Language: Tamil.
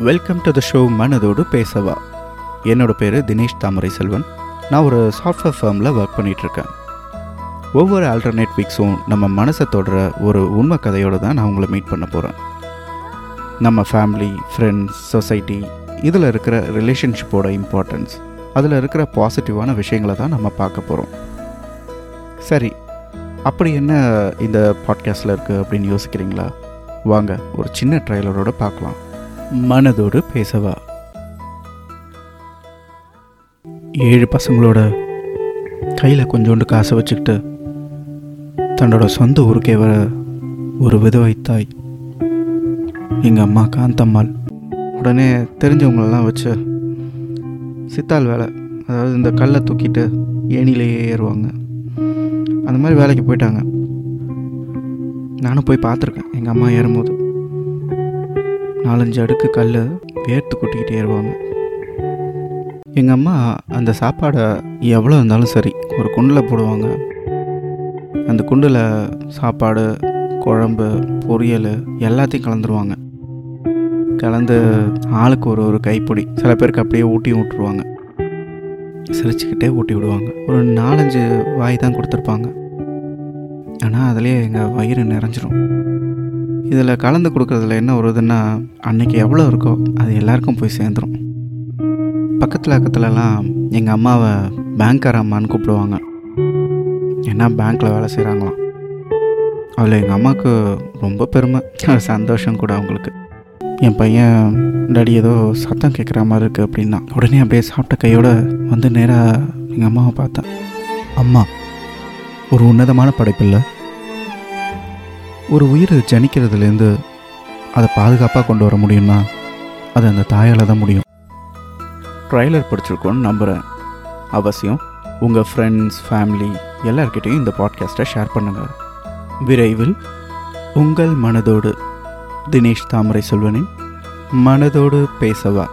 வெல்கம் டு த ஷோ மனதோடு பேசவா. என்னோட பேர் தினேஷ் தாமரை செல்வன் நான் ஒரு சாஃப்ட்வேர் ஃபேமில் ஒர்க் பண்ணிகிட்ருக்கேன் ஒவ்வொரு ஆல்டர்னேட் வீக்ஸும் நம்ம மனசை தொடர ஒரு உண்மை கதையோடு தான் நான் உங்களை மீட் பண்ண போகிறேன் நம்ம ஃபேமிலி ஃப்ரெண்ட்ஸ் சொசைட்டி இதில் இருக்கிற ரிலேஷன்ஷிப்போட இம்பார்ட்டன்ஸ் அதில் இருக்கிற பாசிட்டிவான விஷயங்களை தான் நம்ம பார்க்க போகிறோம் சரி அப்படி என்ன இந்த பாட்காஸ்டில் இருக்குது அப்படின்னு யோசிக்கிறீங்களா? வாங்க ஒரு சின்ன ட்ரைலரோடு பார்க்கலாம். மனதோடு பேசவா? ஏழு பசங்களோட கையில் கொஞ்சோண்டு காசை வச்சுக்கிட்டு தன்னோட சொந்த ஊருக்கே வர ஒரு விதவை தாய் எங்கள் அம்மா காந்தம்மாள். உடனே தெரிஞ்சவங்களெல்லாம் வச்சு சித்தாள் வேலை அதாவது இந்த கல்லை தூக்கிட்டு ஏணிலேயே ஏறுவாங்க. அந்த மாதிரி வேலைக்கு போயிட்டாங்க. நானும் போய் பார்த்துருக்கேன் எங்கள் அம்மா ஏறும்போது. நாலஞ்சு அடுக்கு கல் வேர்த்து கொட்டிக்கிட்டே இருவாங்க எங்கள் அம்மா அந்த சாப்பாடை எவ்வளோ இருந்தாலும் சரி ஒரு குண்டில் போடுவாங்க. அந்த குண்டில் சாப்பாடு குழம்பு பொரியல் எல்லாத்தையும் கலந்துருவாங்க. கலந்து ஆளுக்கு ஒரு ஒரு கைப்பிடி சில பேருக்கு அப்படியே ஊட்டி விட்டுருவாங்க. சிரிச்சுக்கிட்டே ஊட்டி விடுவாங்க. ஒரு நாலஞ்சு வாய் தான் கொடுத்துருப்பாங்க. ஆனால் அதிலே எங்கள் வயிறு நிறைஞ்சிரும். இதில் கலந்து கொடுக்குறதுல என்ன வருதுன்னா அன்னைக்கு எவ்வளோ இருக்கோ அது எல்லாருக்கும் போய் சேர்ந்துடும் பக்கத்தில் பக்கத்துலலாம் எங்கள் அம்மாவை பேங்க்கார அம்மான்னு கூப்பிடுவாங்க. ஏன்னா பேங்க்கில் வேலை செய்கிறாங்களாம் அதில் எங்கள் அம்மாவுக்கு ரொம்ப பெருமை சந்தோஷம் கூட அவங்களுக்கு. என் பையன் டாடி ஏதோ சத்தம் கேட்குற மாதிரி இருக்குது அப்படின்னா உடனே அப்படியே சாப்பிட்ட கையோடு வந்து நேராக எங்கள் அம்மாவை பார்த்தேன் அம்மா ஒரு உன்னதமான படைப்பில்லை ஒரு உயிர் ஜனிக்கிறதுலேருந்து அதை பாதுகாப்பாக கொண்டு வர முடியும்னா அது அந்த தாயால் தான் முடியும். ட்ரைலர் பிடிச்சிருக்கோன்னு நம்புகிறேன் அவசியம் உங்கள் ஃப்ரெண்ட்ஸ் ஃபேமிலி எல்லார்கிட்டையும் இந்த பாட்காஸ்ட்டை ஷேர் பண்ணுங்கள் விரைவில் உங்கள் மனதோடு தினேஷ் தாமரை செல்வனின் மனதோடு பேசவா.